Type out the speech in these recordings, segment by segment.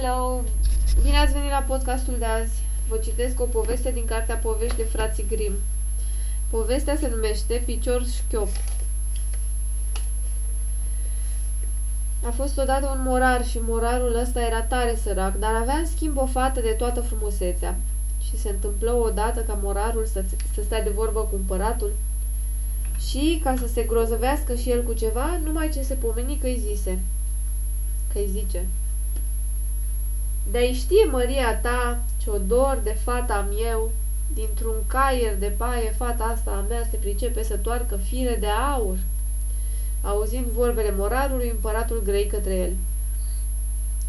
Hello! Bine ați venit la podcastul de azi. Vă citesc o poveste din cartea Povești de frații Grim. Povestea se numește Picior șchiop. A fost odată un morar și morarul ăsta era tare sărac, dar avea în schimb o fată de toată frumusețea. Și se întâmplă odată ca morarul să, să stea de vorbă cu împăratul și, ca să se grozăvească și el cu ceva, numai ce se pomeni că-i zise. Că-i zice. De-ai știe măria ta ce odor de fata am eu, dintr-un caier de paie fata asta a mea se pricepe să toarcă fire de aur. Auzind vorbele morarului, împăratul grei către el.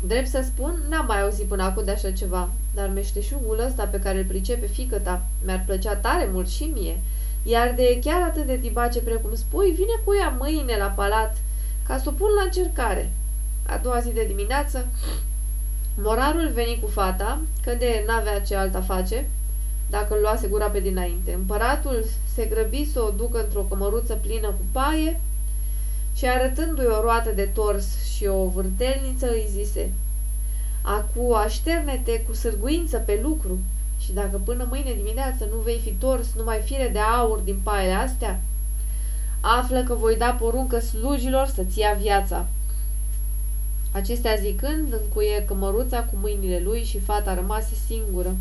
Drept să spun, n-am mai auzit până acum de așa ceva, dar meșteșugul ăsta pe care îl pricepe fică ta mi-ar plăcea tare mult și mie, iar de chiar atât de tibace precum spui, vine cu ea mâine la palat ca să o pun la încercare. A doua zi de dimineață, morarul veni cu fata, că de n-avea ce alta face, dacă îl luase gura pe dinainte. Împăratul se grăbi să o ducă într-o cămăruță plină cu paie și arătându-i o roată de tors și o vârtelniță îi zise Acu așterne-te cu sârguință pe lucru și dacă până mâine dimineață nu vei fi tors numai fire de aur din paiele astea, află că voi da poruncă slujilor să-ți ia viața. Acestea zicând, încuie cămăruța cu mâinile lui și fata rămase singură.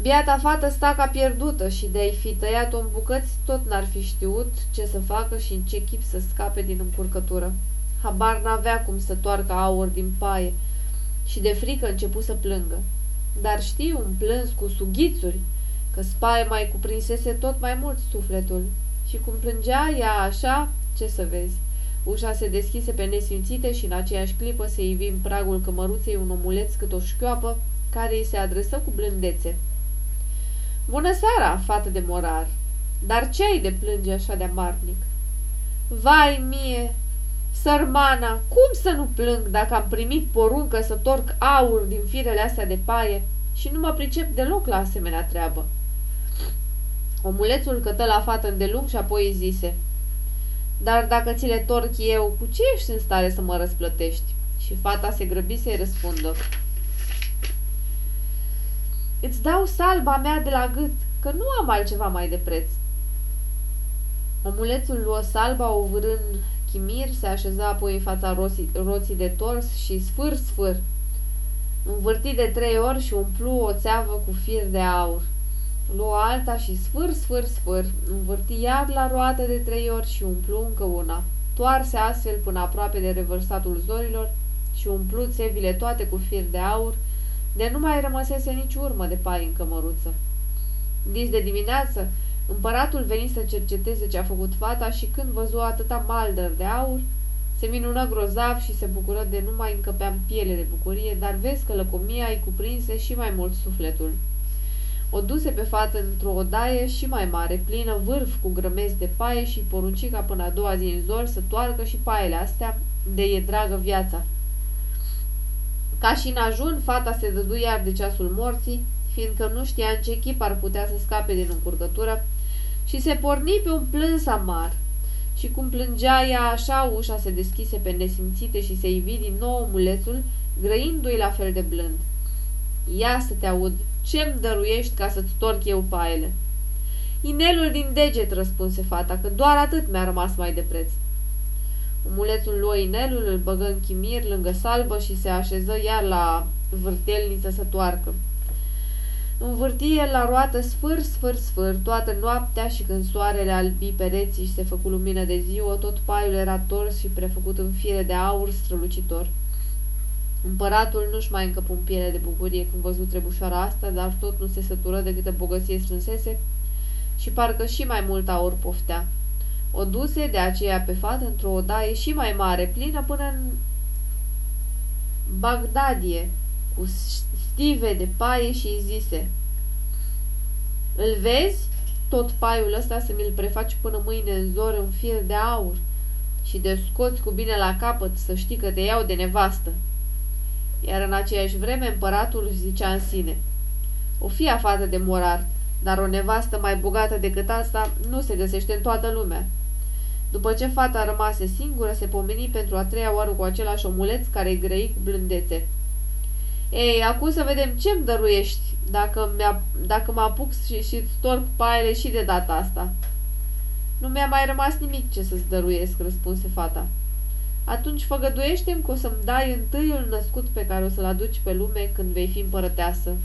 Biata fată sta ca pierdută și de-ai fi tăiat-o în bucăți, tot n-ar fi știut ce să facă și în ce chip să scape din încurcătură. Habar n-avea cum să toarcă aur din paie și de frică începu să plângă. Dar știu un plâns cu sughițuri, că spaie mai cuprinsese tot mai mult sufletul. Și cum plângea ea așa, ce să vezi? Ușa se deschise pe nesimțite și în aceeași clipă se ivi în pragul cămăruței un omuleț cât o șchioapă, care îi se adresă cu blândețe. Bună seara, fată de morar! Dar ce ai de plânge așa de amarnic? Vai mie, sărmana, cum să nu plâng dacă am primit poruncă să torc aur din firele astea de paie și nu mă pricep deloc la asemenea treabă? Omulețul cătă la fată îndelung și apoi îi zise – dar dacă ți le torc eu, cu ce ești în stare să mă răsplătești? Și fata se grăbi să-i răspundă. Îți dau salba mea de la gât, că nu am altceva mai de preț. Omulețul luă salba, o vârând chimir, se așeza apoi în fața roții, roții de tors și sfâr, sfâr. Învârti de trei ori și umplu o țeavă cu fir de aur. Luă alta și sfâr, sfâr, sfâr, învârti iar la roată de trei ori și umplu încă una. Toarse astfel până aproape de revărsatul zorilor și umplu țevile toate cu fir de aur, de nu mai rămăsese nici urmă de pai în cămăruță. Dis de dimineață, împăratul veni să cerceteze ce a făcut fata și când văzu atâta maldăr de aur, se minună grozav și se bucură de nu mai încăpeam piele de bucurie, dar vezi că lăcomia îi cuprinse și mai mult sufletul. O duse pe fată într-o odaie și mai mare, plină vârf cu grămezi de paie și porunci ca până a doua zi în zor să toarcă și paiele astea de e dragă viața. Ca și în ajun, fata se dădu iar de ceasul morții, fiindcă nu știa în ce chip ar putea să scape din încurcătură, și se porni pe un plâns amar. Și cum plângea ea așa, ușa se deschise pe nesimțite și se ivi din nou mulețul, grăindu-i la fel de blând. Ia să te aud, ce-mi dăruiești ca să-ți torc eu paiele? Inelul din deget, răspunse fata, că doar atât mi-a rămas mai de preț. Omulețul luă inelul, îl băgă în chimir lângă salbă și se așeză iar la vârtelniță să toarcă. Învârti el la roată sfâr, sfâr, sfâr, toată noaptea și când soarele albi pereții și se făcu lumină de ziua, tot paiul era tors și prefăcut în fire de aur strălucitor. Împăratul nu-și mai încăpu în piele de bucurie când văzut trebușoara asta, dar tot nu se sătură de câte bogăție strânsese și parcă și mai mult aur poftea. O duse de aceea pe fată într-o odaie și mai mare, plină până în Bagdadie, cu stive de paie și îi zise Îl vezi? Tot paiul ăsta să mi-l prefaci până mâine în zor în fir de aur și de scoți cu bine la capăt să știi că te iau de nevastă iar în aceeași vreme împăratul își zicea în sine, o fie fată de morar, dar o nevastă mai bogată decât asta nu se găsește în toată lumea. După ce fata rămase singură, se pomeni pentru a treia oară cu același omuleț care îi grăi cu blândețe. Ei, acum să vedem ce-mi dăruiești dacă, dacă mă apuc și, și storc paiele și de data asta. Nu mi-a mai rămas nimic ce să-ți dăruiesc, răspunse fata. Atunci făgăduiește-mi că o să-mi dai întâiul născut pe care o să-l aduci pe lume când vei fi împărăteasă.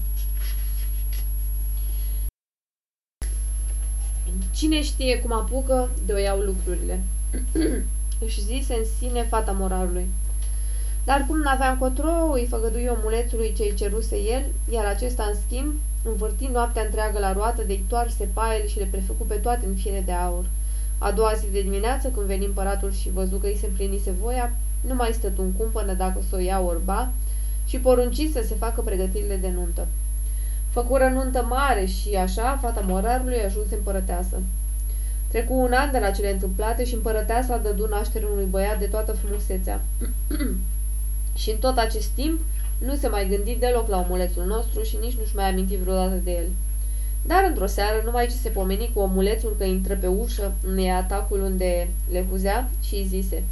Cine știe cum apucă, de o iau lucrurile. Își zise în sine fata moralului. Dar cum n-avea încotro, îi făgădui omulețului ce-i ceruse el, iar acesta, în schimb, învârti noaptea întreagă la roată, de toarse paiele și le prefăcu pe toate în fiere de aur. A doua zi de dimineață, când veni împăratul și văzu că îi se împlinise voia, nu mai stătu în cumpănă dacă s-o ia orba și porunci să se facă pregătirile de nuntă. Făcură nuntă mare și așa fata morarului ajunse împărăteasă. Trecu un an de la cele întâmplate și împărăteasa dădu naștere unui băiat de toată frumusețea. și în tot acest timp nu se mai gândi deloc la omulețul nostru și nici nu-și mai aminti vreodată de el. Dar într-o seară, numai ce se pomeni cu omulețul că intră pe ușă în atacul unde le huzea și îi zise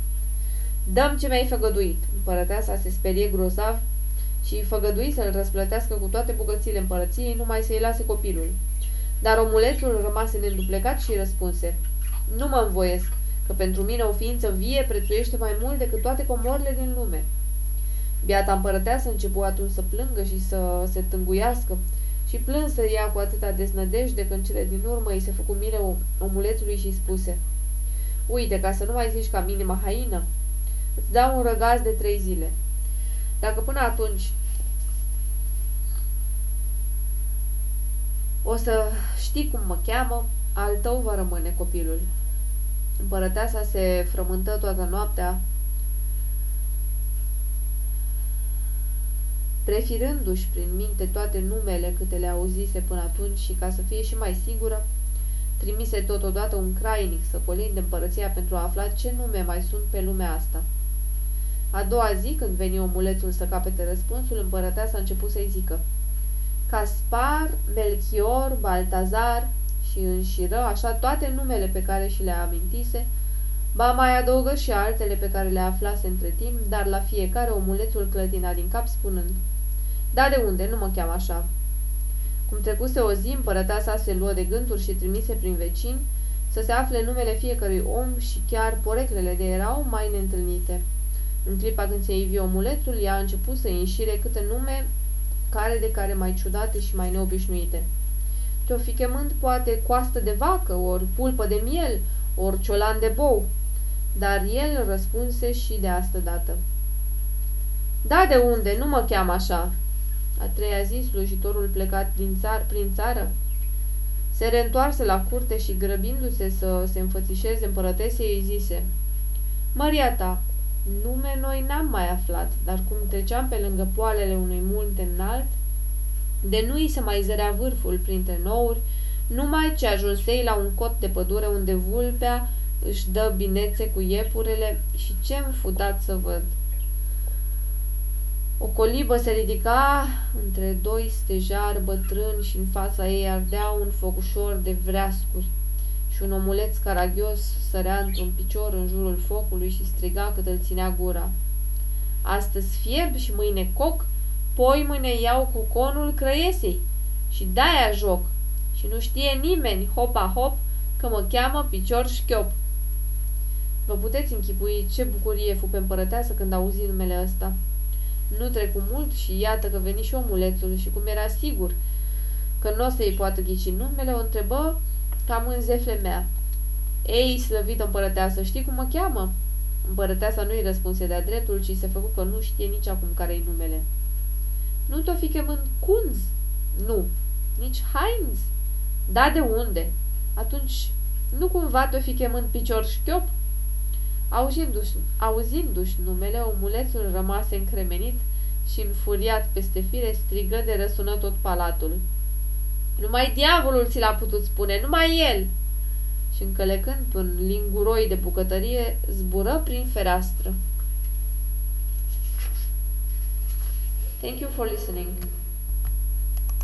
Dăm ce mi-ai făgăduit. Împărăteasa se sperie grozav și îi făgădui să-l răsplătească cu toate bogățiile împărăției, numai să-i lase copilul. Dar omulețul rămase neînduplecat și răspunse Nu mă învoiesc, că pentru mine o ființă vie prețuiește mai mult decât toate comorile din lume. Biata împărăteasă începu atunci să plângă și să se tânguiască și plânsă ea cu atâta deznădejde când cele din urmă îi se făcu mire omulețului și îi spuse Uite, ca să nu mai zici ca minima haină, îți dau un răgaz de trei zile. Dacă până atunci o să știi cum mă cheamă, al tău va rămâne copilul. Împărăteasa se frământă toată noaptea, prefirându-și prin minte toate numele câte le auzise până atunci și ca să fie și mai sigură, trimise totodată un crainic să colinde împărăția pentru a afla ce nume mai sunt pe lumea asta. A doua zi, când veni omulețul să capete răspunsul, împărăteasa a început să-i zică Caspar, Melchior, Baltazar și înșiră așa toate numele pe care și le amintise, ba mai adăugă și altele pe care le aflase între timp, dar la fiecare omulețul clătina din cap spunând Da, de unde? Nu mă cheam așa. Cum trecuse o zi, împărăteasa se luă de gânduri și trimise prin vecini să se afle numele fiecărui om și chiar poreclele de erau mai neîntâlnite. În clipa când se ivi omulețul, ea a început să înșire câte nume care de care mai ciudate și mai neobișnuite. Te-o fi chemând poate coastă de vacă, ori pulpă de miel, ori ciolan de bou. Dar el răspunse și de asta dată. Da, de unde? Nu mă cheam așa. A treia zi, slujitorul plecat prin, țar, prin țară se reîntoarse la curte și, grăbindu-se să se înfățișeze împărătesei, îi zise Maria ta, Nume noi n-am mai aflat, dar cum treceam pe lângă poalele unui munte înalt, de nu i se mai zărea vârful printre nouri, numai ce ajunsei la un cot de pădure unde vulpea își dă binețe cu iepurele și ce-mi fudat să văd. O colibă se ridica între doi stejari bătrâni și în fața ei ardea un focușor de vreascuri și un omuleț caragios sărea într-un picior în jurul focului și striga cât îl ținea gura. Astăzi fierb și mâine coc, poi mâine iau cu conul crăiesei și de-aia joc și nu știe nimeni, hopa hop, că mă cheamă picior șchiop. Vă puteți închipui ce bucurie fu pe împărăteasă când auzi numele ăsta. Nu trecu mult și iată că veni și omulețul și cum era sigur că nu o să-i poată ghici numele, o întrebă cam în zefle mea. Ei, slăvită împărăteasă, știi cum mă cheamă? Împărăteasa nu-i răspunse de-a dreptul, ci se făcu că nu știe nici acum care-i numele. Nu te-o fi chemând Kunz? Nu. Nici Heinz? Da, de unde? Atunci, nu cumva te-o fi chemând picior șchiop? Auzindu-și, auzindu-și numele, omulețul rămase încremenit și înfuriat peste fire strigă de răsună tot palatul. Numai diavolul ți l-a putut spune, numai el! Și încălecând un linguroi de bucătărie, zbură prin fereastră. Thank you for listening.